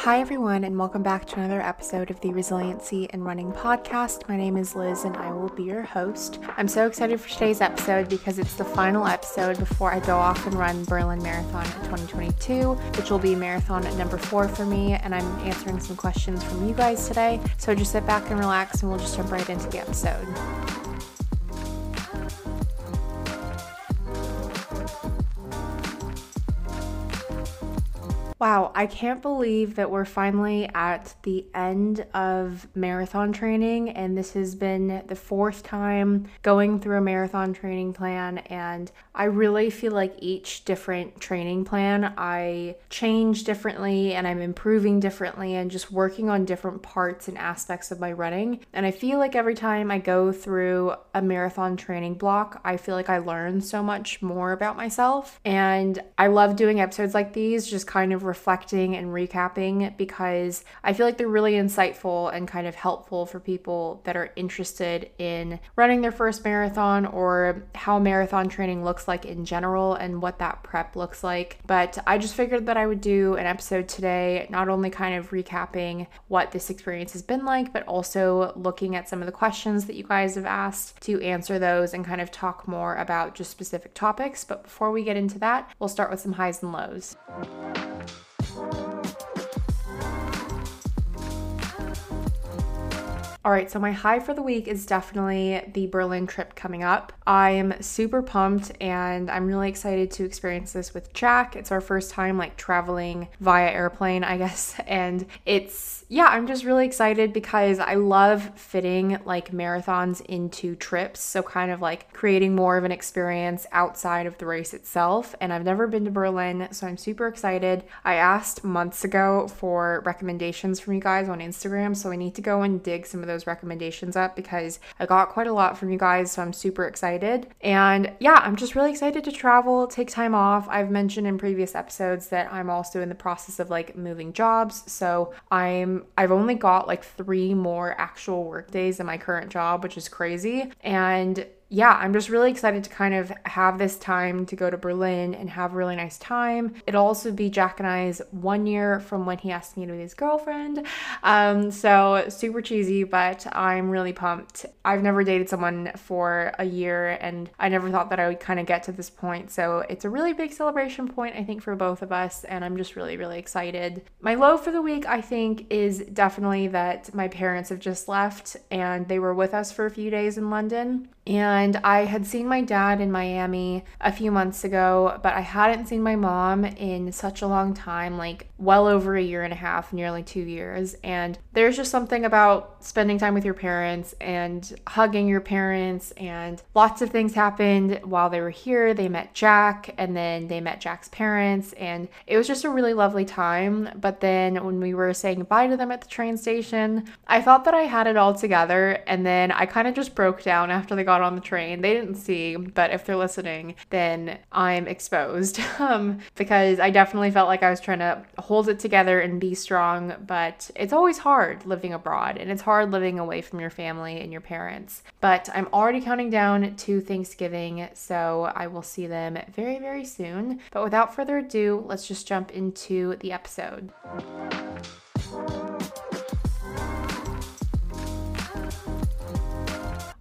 Hi, everyone, and welcome back to another episode of the Resiliency and Running podcast. My name is Liz, and I will be your host. I'm so excited for today's episode because it's the final episode before I go off and run Berlin Marathon in 2022, which will be marathon number four for me. And I'm answering some questions from you guys today. So just sit back and relax, and we'll just jump right into the episode. Wow, I can't believe that we're finally at the end of marathon training, and this has been the fourth time going through a marathon training plan. And I really feel like each different training plan I change differently and I'm improving differently and just working on different parts and aspects of my running. And I feel like every time I go through a marathon training block, I feel like I learn so much more about myself. And I love doing episodes like these, just kind of reflecting and recapping because I feel like they're really insightful and kind of helpful for people that are interested in running their first marathon or how marathon training looks like in general and what that prep looks like. But I just figured that I would do an episode today, not only kind of recapping what this experience has been like, but also looking at some of the questions that you guys have asked to answer those and kind of talk more about just specific topics. But before we get into that, we'll start with some highs and lows. All right, so my high for the week is definitely the Berlin trip coming up. I'm super pumped and I'm really excited to experience this with Jack. It's our first time like traveling via airplane, I guess. And it's, yeah, I'm just really excited because I love fitting like marathons into trips. So, kind of like creating more of an experience outside of the race itself. And I've never been to Berlin, so I'm super excited. I asked months ago for recommendations from you guys on Instagram, so I need to go and dig some of those those recommendations up because I got quite a lot from you guys, so I'm super excited. And yeah, I'm just really excited to travel, take time off. I've mentioned in previous episodes that I'm also in the process of like moving jobs, so I'm I've only got like 3 more actual work days in my current job, which is crazy. And yeah, I'm just really excited to kind of have this time to go to Berlin and have a really nice time. It'll also be Jack and I's one year from when he asked me to be his girlfriend. Um, so super cheesy, but I'm really pumped. I've never dated someone for a year and I never thought that I would kind of get to this point. So it's a really big celebration point, I think, for both of us. And I'm just really, really excited. My low for the week, I think, is definitely that my parents have just left and they were with us for a few days in London. And I had seen my dad in Miami a few months ago, but I hadn't seen my mom in such a long time like well over a year and a half, nearly two years. And there's just something about spending time with your parents and hugging your parents. And lots of things happened while they were here. They met Jack and then they met Jack's parents. And it was just a really lovely time. But then when we were saying goodbye to them at the train station, I thought that I had it all together. And then I kind of just broke down after they got on the train. They didn't see, but if they're listening, then I'm exposed um, because I definitely felt like I was trying to hold it together and be strong. But it's always hard living abroad and it's hard living away from your family and your parents. But I'm already counting down to Thanksgiving, so I will see them very, very soon. But without further ado, let's just jump into the episode.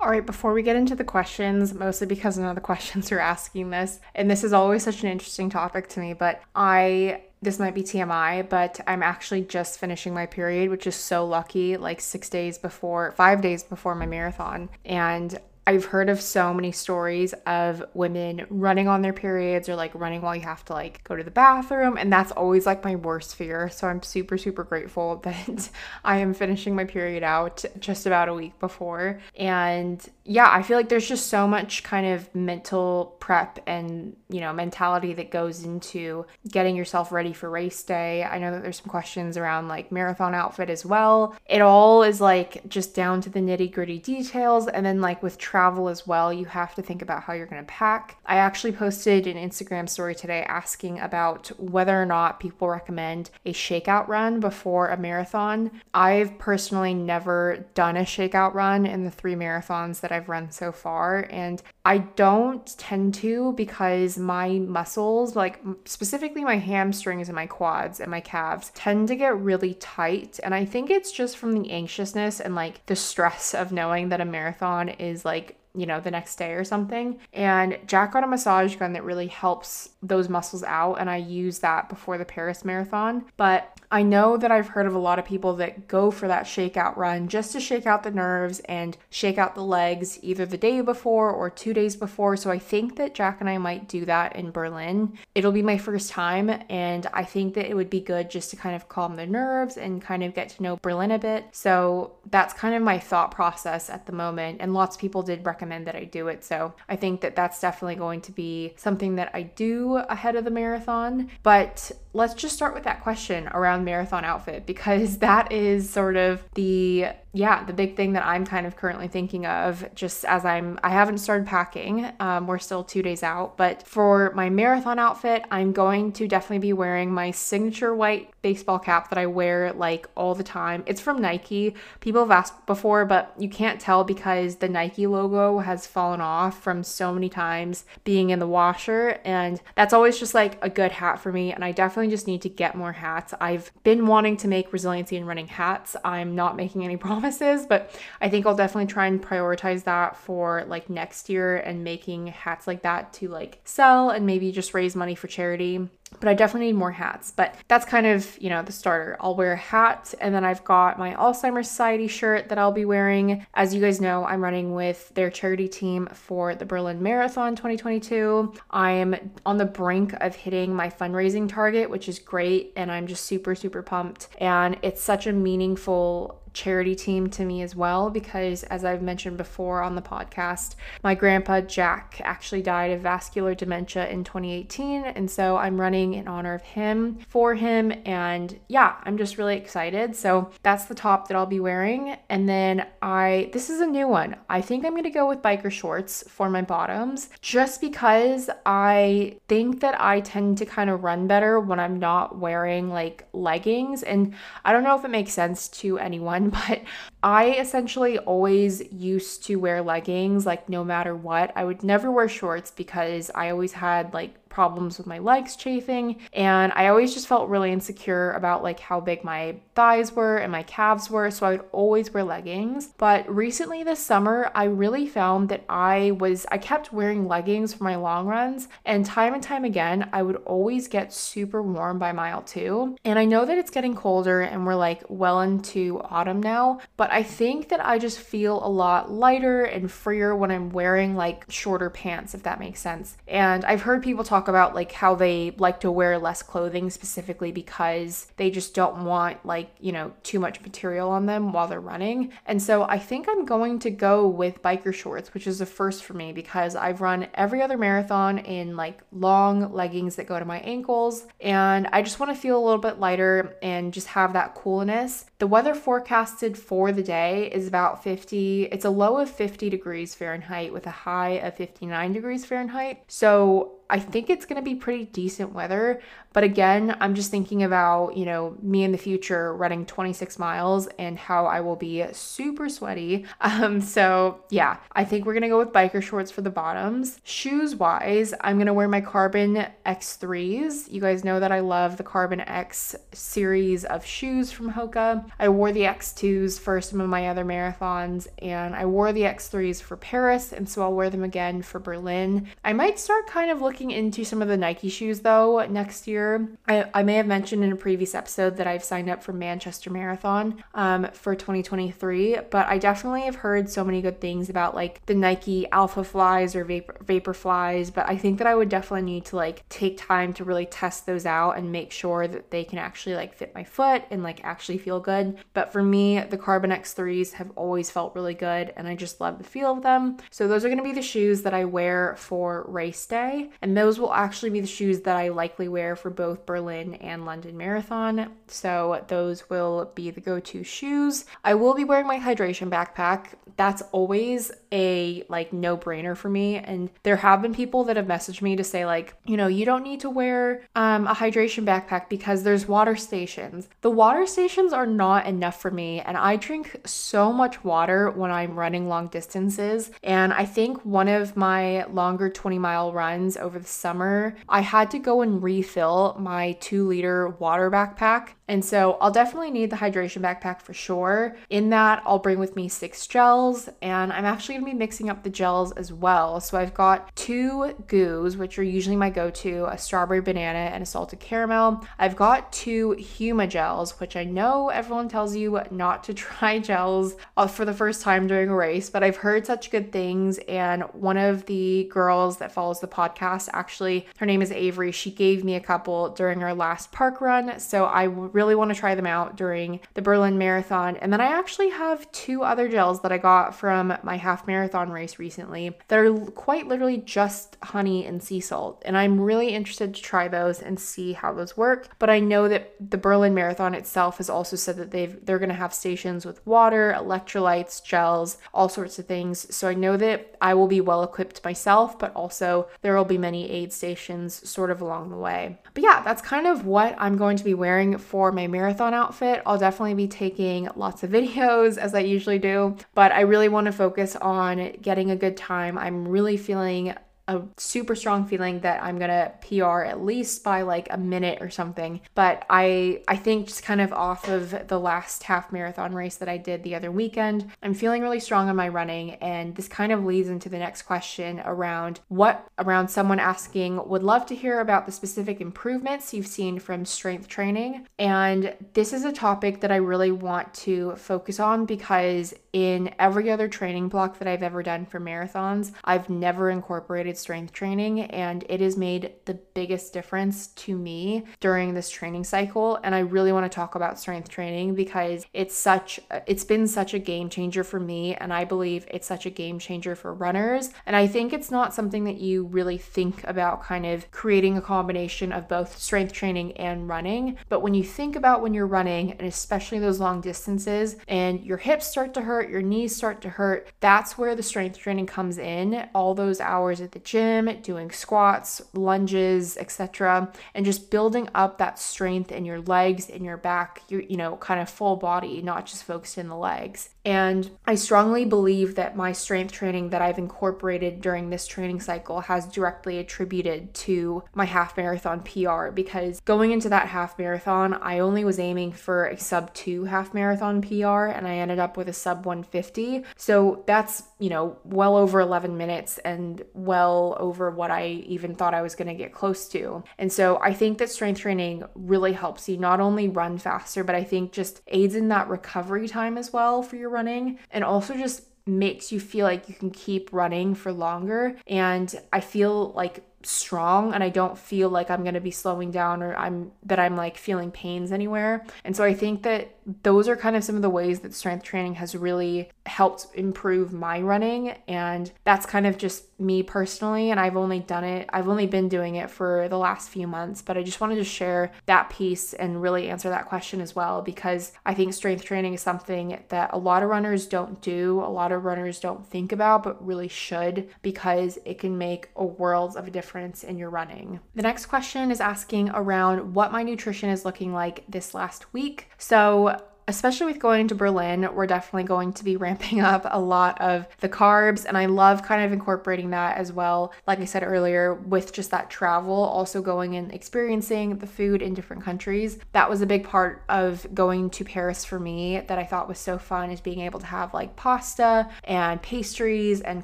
All right, before we get into the questions, mostly because none of the questions are asking this, and this is always such an interesting topic to me, but I this might be TMI, but I'm actually just finishing my period, which is so lucky, like six days before, five days before my marathon. And I've heard of so many stories of women running on their periods or like running while you have to like go to the bathroom. And that's always like my worst fear. So I'm super, super grateful that I am finishing my period out just about a week before. And yeah, I feel like there's just so much kind of mental prep and, you know, mentality that goes into getting yourself ready for race day. I know that there's some questions around like marathon outfit as well. It all is like just down to the nitty gritty details. And then like with travel as well, you have to think about how you're going to pack. I actually posted an Instagram story today asking about whether or not people recommend a shakeout run before a marathon. I've personally never done a shakeout run in the three marathons that I've run so far, and I don't tend to because my muscles, like specifically my hamstrings and my quads and my calves, tend to get really tight. And I think it's just from the anxiousness and like the stress of knowing that a marathon is like you know, the next day or something. And Jack got a massage gun that really helps those muscles out. And I use that before the Paris Marathon. But I know that I've heard of a lot of people that go for that shakeout run just to shake out the nerves and shake out the legs either the day before or two days before. So I think that Jack and I might do that in Berlin. It'll be my first time. And I think that it would be good just to kind of calm the nerves and kind of get to know Berlin a bit. So that's kind of my thought process at the moment. And lots of people did recommend that I do it. So I think that that's definitely going to be something that I do ahead of the marathon. But let's just start with that question around marathon outfit because that is sort of the yeah the big thing that i'm kind of currently thinking of just as i'm i haven't started packing um, we're still two days out but for my marathon outfit i'm going to definitely be wearing my signature white baseball cap that i wear like all the time it's from nike people have asked before but you can't tell because the nike logo has fallen off from so many times being in the washer and that's always just like a good hat for me and i definitely just need to get more hats. I've been wanting to make resiliency and running hats. I'm not making any promises, but I think I'll definitely try and prioritize that for like next year and making hats like that to like sell and maybe just raise money for charity but I definitely need more hats. But that's kind of, you know, the starter. I'll wear a hat and then I've got my Alzheimer's Society shirt that I'll be wearing. As you guys know, I'm running with their charity team for the Berlin Marathon 2022. I'm on the brink of hitting my fundraising target, which is great. And I'm just super, super pumped. And it's such a meaningful charity team to me as well because, as I've mentioned before on the podcast, my grandpa Jack actually died of vascular dementia in 2018. And so I'm running in honor of him for him. And yeah, I'm just really excited. So that's the top that I'll be wearing. And then I, this is a new one. I think I'm going to go with biker shorts for my bottoms just because I think that I tend to kind of run better when I'm not wearing like leggings. And I don't know if it makes sense to anyone but I essentially always used to wear leggings like no matter what. I would never wear shorts because I always had like problems with my legs chafing and I always just felt really insecure about like how big my thighs were and my calves were so I would always wear leggings. But recently this summer I really found that I was I kept wearing leggings for my long runs and time and time again I would always get super warm by mile 2 and I know that it's getting colder and we're like well into autumn now but I think that I just feel a lot lighter and freer when I'm wearing like shorter pants if that makes sense. And I've heard people talk talk about like how they like to wear less clothing specifically because they just don't want like, you know, too much material on them while they're running. And so I think I'm going to go with biker shorts, which is a first for me because I've run every other marathon in like long leggings that go to my ankles and I just want to feel a little bit lighter and just have that coolness. The weather forecasted for the day is about 50, it's a low of 50 degrees Fahrenheit with a high of 59 degrees Fahrenheit. So I think it's going to be pretty decent weather. But again, I'm just thinking about, you know, me in the future running 26 miles and how I will be super sweaty. Um, so yeah, I think we're going to go with biker shorts for the bottoms. Shoes wise, I'm going to wear my Carbon X3s. You guys know that I love the Carbon X series of shoes from Hoka. I wore the X2s for some of my other marathons and I wore the X3s for Paris. And so I'll wear them again for Berlin. I might start kind of looking looking into some of the Nike shoes though next year. I, I may have mentioned in a previous episode that I've signed up for Manchester Marathon um, for 2023, but I definitely have heard so many good things about like the Nike Alpha Flies or Vapor, Vapor Flies, but I think that I would definitely need to like take time to really test those out and make sure that they can actually like fit my foot and like actually feel good. But for me, the Carbon X3s have always felt really good and I just love the feel of them. So those are going to be the shoes that I wear for race day. And those will actually be the shoes that I likely wear for both Berlin and London Marathon. So those will be the go to shoes. I will be wearing my hydration backpack. That's always a like no brainer for me. And there have been people that have messaged me to say, like, you know, you don't need to wear um, a hydration backpack because there's water stations. The water stations are not enough for me. And I drink so much water when I'm running long distances. And I think one of my longer 20 mile runs over the summer, I had to go and refill my two liter water backpack. And so I'll definitely need the hydration backpack for sure. In that, I'll bring with me six gels, and I'm actually gonna be mixing up the gels as well. So I've got two goos, which are usually my go to a strawberry banana and a salted caramel. I've got two Huma gels, which I know everyone tells you not to try gels uh, for the first time during a race, but I've heard such good things. And one of the girls that follows the podcast, actually, her name is Avery, she gave me a couple during our last park run. So I really want to try them out during the Berlin Marathon. And then I actually have two other gels that I got from my half marathon race recently that are quite literally just honey and sea salt. And I'm really interested to try those and see how those work. But I know that the Berlin Marathon itself has also said that they've they're going to have stations with water, electrolytes, gels, all sorts of things. So I know that I will be well equipped myself, but also there will be many aid stations sort of along the way. But yeah, that's kind of what I'm going to be wearing for my marathon outfit. I'll definitely be taking lots of videos as I usually do, but I really want to focus on getting a good time. I'm really feeling a super strong feeling that I'm gonna PR at least by like a minute or something. But I I think just kind of off of the last half marathon race that I did the other weekend, I'm feeling really strong on my running. And this kind of leads into the next question around what around someone asking, would love to hear about the specific improvements you've seen from strength training. And this is a topic that I really want to focus on because in every other training block that I've ever done for marathons, I've never incorporated strength training, and it has made the biggest difference to me during this training cycle. And I really want to talk about strength training because it's such it's been such a game changer for me, and I believe it's such a game changer for runners. And I think it's not something that you really think about kind of creating a combination of both strength training and running. But when you think about when you're running, and especially those long distances, and your hips start to hurt, your knees start to hurt, that's where the strength training comes in. All those hours at the gym, doing squats, lunges, etc., and just building up that strength in your legs, in your back, your you know, kind of full body, not just focused in the legs. And I strongly believe that my strength training that I've incorporated during this training cycle has directly attributed to my half marathon PR because going into that half marathon, I only was aiming for a sub 2 half marathon PR and I ended up with a sub 150. So that's, you know, well over 11 minutes and well over what I even thought I was going to get close to. And so I think that strength training really helps you not only run faster, but I think just aids in that recovery time as well for your running and also just makes you feel like you can keep running for longer. And I feel like strong and I don't feel like I'm going to be slowing down or I'm that I'm like feeling pains anywhere. And so I think that those are kind of some of the ways that strength training has really helped improve my running and that's kind of just me personally and I've only done it I've only been doing it for the last few months but I just wanted to share that piece and really answer that question as well because I think strength training is something that a lot of runners don't do a lot of runners don't think about but really should because it can make a world of a difference in your running. The next question is asking around what my nutrition is looking like this last week. So especially with going to Berlin, we're definitely going to be ramping up a lot of the carbs. And I love kind of incorporating that as well. Like I said earlier, with just that travel, also going and experiencing the food in different countries. That was a big part of going to Paris for me that I thought was so fun is being able to have like pasta and pastries and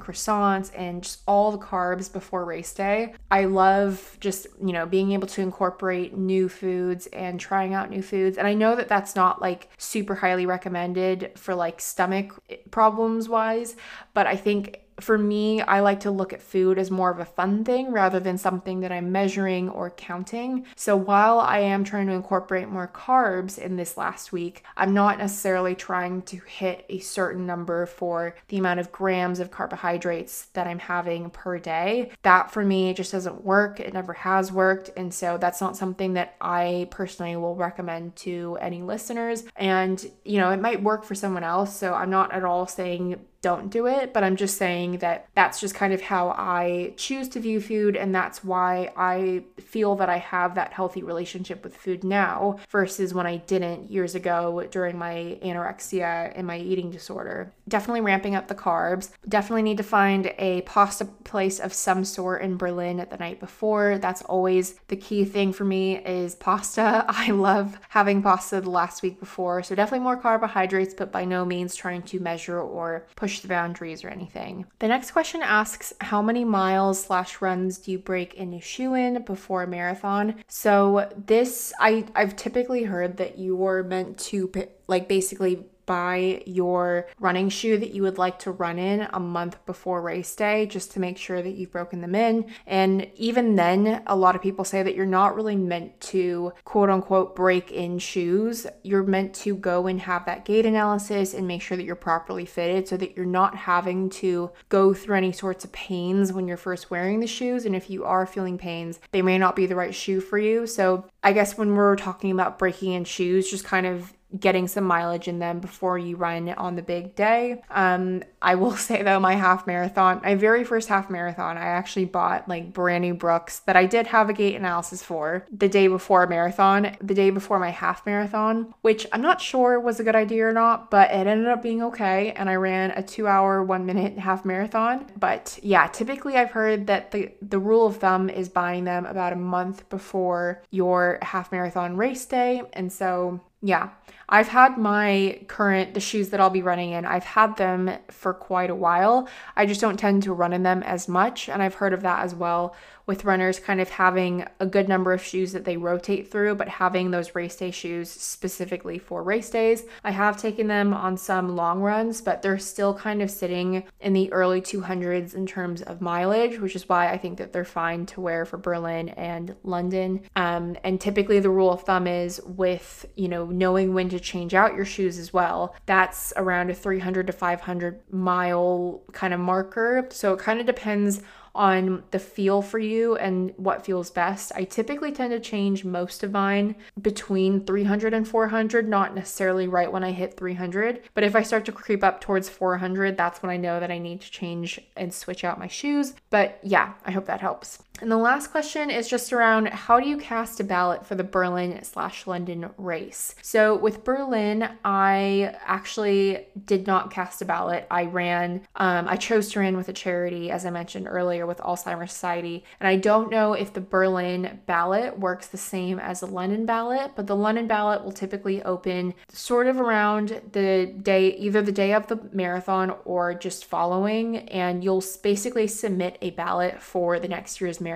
croissants and just all the carbs before race day. I love just, you know, being able to incorporate new foods and trying out new foods. And I know that that's not like super highly recommended for like stomach problems wise, but I think for me, I like to look at food as more of a fun thing rather than something that I'm measuring or counting. So while I am trying to incorporate more carbs in this last week, I'm not necessarily trying to hit a certain number for the amount of grams of carbohydrates that I'm having per day. That for me just doesn't work. It never has worked. And so that's not something that I personally will recommend to any listeners. And, you know, it might work for someone else. So I'm not at all saying don't do it, but I'm just saying that that's just kind of how I choose to view food, and that's why I feel that I have that healthy relationship with food now versus when I didn't years ago during my anorexia and my eating disorder. Definitely ramping up the carbs. Definitely need to find a pasta place of some sort in Berlin the night before. That's always the key thing for me is pasta. I love having pasta the last week before, so definitely more carbohydrates, but by no means trying to measure or push push the boundaries or anything. The next question asks how many miles slash runs do you break into Schwinn before a marathon? So this I I've typically heard that you are meant to like basically buy your running shoe that you would like to run in a month before race day just to make sure that you've broken them in. And even then, a lot of people say that you're not really meant to quote unquote break in shoes. You're meant to go and have that gait analysis and make sure that you're properly fitted so that you're not having to go through any sorts of pains when you're first wearing the shoes. And if you are feeling pains, they may not be the right shoe for you. So I guess when we're talking about breaking in shoes, just kind of getting some mileage in them before you run on the big day. Um, I will say though, my half marathon, my very first half marathon, I actually bought like brand new Brooks that I did have a gait analysis for the day before a marathon, the day before my half marathon, which I'm not sure was a good idea or not, but it ended up being okay. And I ran a two hour, one minute half marathon. But yeah, typically I've heard that the, the rule of thumb is buying them about a month before your half marathon race day. And so yeah, I've had my current, the shoes that I'll be running in, I've had them for quite a while. I just don't tend to run in them as much. And I've heard of that as well with runners kind of having a good number of shoes that they rotate through, but having those race day shoes specifically for race days. I have taken them on some long runs, but they're still kind of sitting in the early 200s in terms of mileage, which is why I think that they're fine to wear for Berlin and London. Um, and typically, the rule of thumb is with, you know, knowing when to change out your shoes as well, that's around a 300 to 500 mile kind of marker. So it kind of depends on the feel for you and what feels best. I typically tend to change most of mine between 300 and 400, not necessarily right when I hit 300. But if I start to creep up towards 400, that's when I know that I need to change and switch out my shoes. But yeah, I hope that helps. And the last question is just around how do you cast a ballot for the Berlin slash London race? So with Berlin, I actually did not cast a ballot. I ran, um, I chose to run with a charity, as I mentioned earlier, with Alzheimer's Society. And I don't know if the Berlin ballot works the same as the London ballot, but the London ballot will typically open sort of around the day, either the day of the marathon or just following. And you'll basically submit a ballot for the next year's marathon.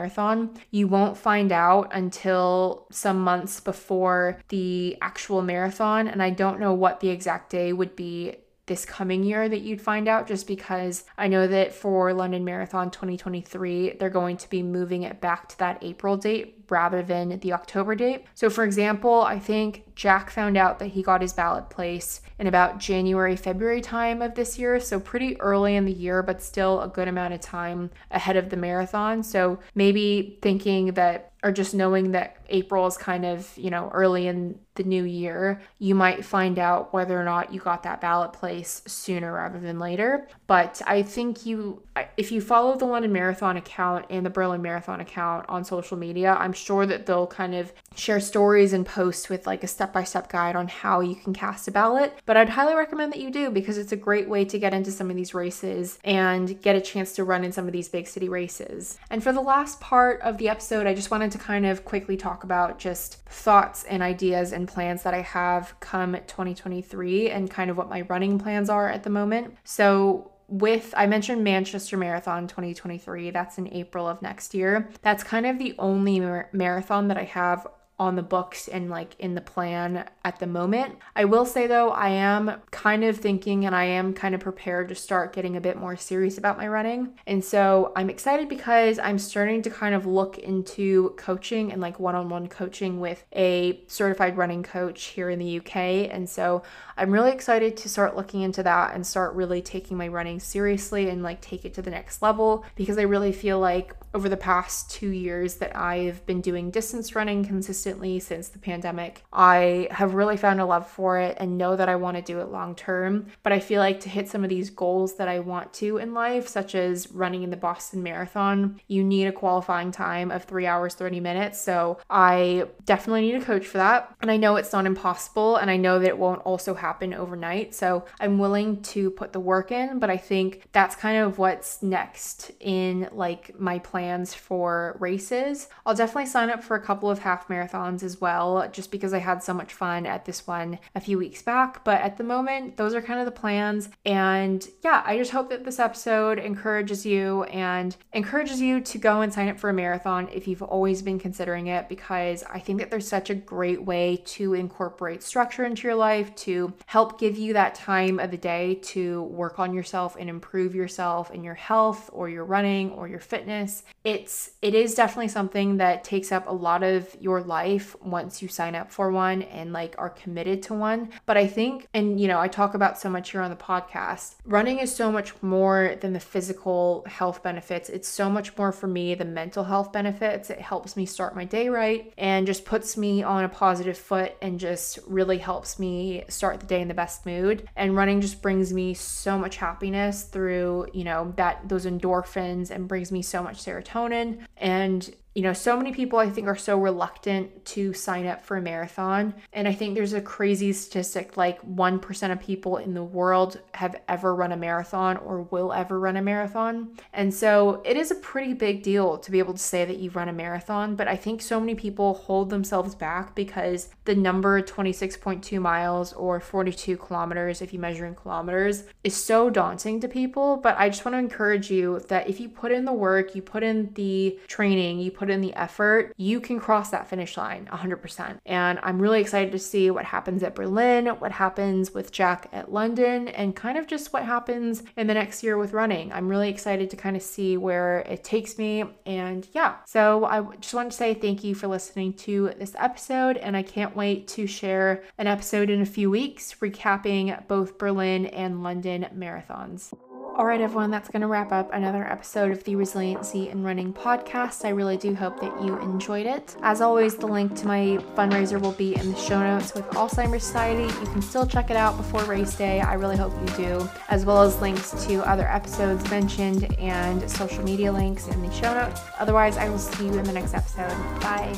You won't find out until some months before the actual marathon, and I don't know what the exact day would be this coming year that you'd find out just because I know that for London Marathon 2023, they're going to be moving it back to that April date rather than the October date. So, for example, I think Jack found out that he got his ballot place in about January, February time of this year. So, pretty early in the year, but still a good amount of time ahead of the marathon. So, maybe thinking that or just knowing that April is kind of, you know, early in the new year, you might find out whether or not you got that ballot place sooner rather than later. But I think you, if you follow the London Marathon account and the Berlin Marathon account on social media, I'm sure that they'll kind of share stories and posts with like a step by step guide on how you can cast a ballot. But I'd highly recommend that you do because it's a great way to get into some of these races and get a chance to run in some of these big city races. And for the last part of the episode, I just wanted to kind of quickly talk about just thoughts and ideas and plans that I have come 2023 and kind of what my running plans are at the moment. So, with I mentioned Manchester Marathon 2023, that's in April of next year. That's kind of the only mar- marathon that I have on the books and like in the plan at the moment. I will say though, I am kind of thinking and I am kind of prepared to start getting a bit more serious about my running. And so I'm excited because I'm starting to kind of look into coaching and like one on one coaching with a certified running coach here in the UK. And so I'm really excited to start looking into that and start really taking my running seriously and like take it to the next level because I really feel like over the past two years that I've been doing distance running consistently since the pandemic, I have really found a love for it and know that I want to do it long term. But I feel like to hit some of these goals that I want to in life, such as running in the Boston Marathon, you need a qualifying time of three hours, 30 minutes. So I definitely need a coach for that. And I know it's not impossible and I know that it won't also happen overnight. So I'm willing to put the work in, but I think that's kind of what's next in like my plan plans for races. I'll definitely sign up for a couple of half marathons as well, just because I had so much fun at this one a few weeks back. But at the moment, those are kind of the plans. And yeah, I just hope that this episode encourages you and encourages you to go and sign up for a marathon if you've always been considering it, because I think that there's such a great way to incorporate structure into your life to help give you that time of the day to work on yourself and improve yourself and your health or your running or your fitness it's it is definitely something that takes up a lot of your life once you sign up for one and like are committed to one. But i think and you know i talk about so much here on the podcast running is so much more than the physical health benefits. It's so much more for me the mental health benefits. It helps me start my day right and just puts me on a positive foot and just really helps me start the day in the best mood. And running just brings me so much happiness through you know that those endorphins and brings me so much serotonin serotonin and you know, so many people I think are so reluctant to sign up for a marathon. And I think there's a crazy statistic like 1% of people in the world have ever run a marathon or will ever run a marathon. And so it is a pretty big deal to be able to say that you've run a marathon. But I think so many people hold themselves back because the number 26.2 miles or 42 kilometers, if you measure in kilometers, is so daunting to people. But I just want to encourage you that if you put in the work, you put in the training, you put put in the effort, you can cross that finish line 100%. And I'm really excited to see what happens at Berlin, what happens with Jack at London, and kind of just what happens in the next year with running. I'm really excited to kind of see where it takes me. And yeah, so I just want to say thank you for listening to this episode, and I can't wait to share an episode in a few weeks recapping both Berlin and London marathons. All right, everyone, that's going to wrap up another episode of the Resiliency in Running podcast. I really do hope that you enjoyed it. As always, the link to my fundraiser will be in the show notes with Alzheimer's Society. You can still check it out before race day. I really hope you do, as well as links to other episodes mentioned and social media links in the show notes. Otherwise, I will see you in the next episode. Bye.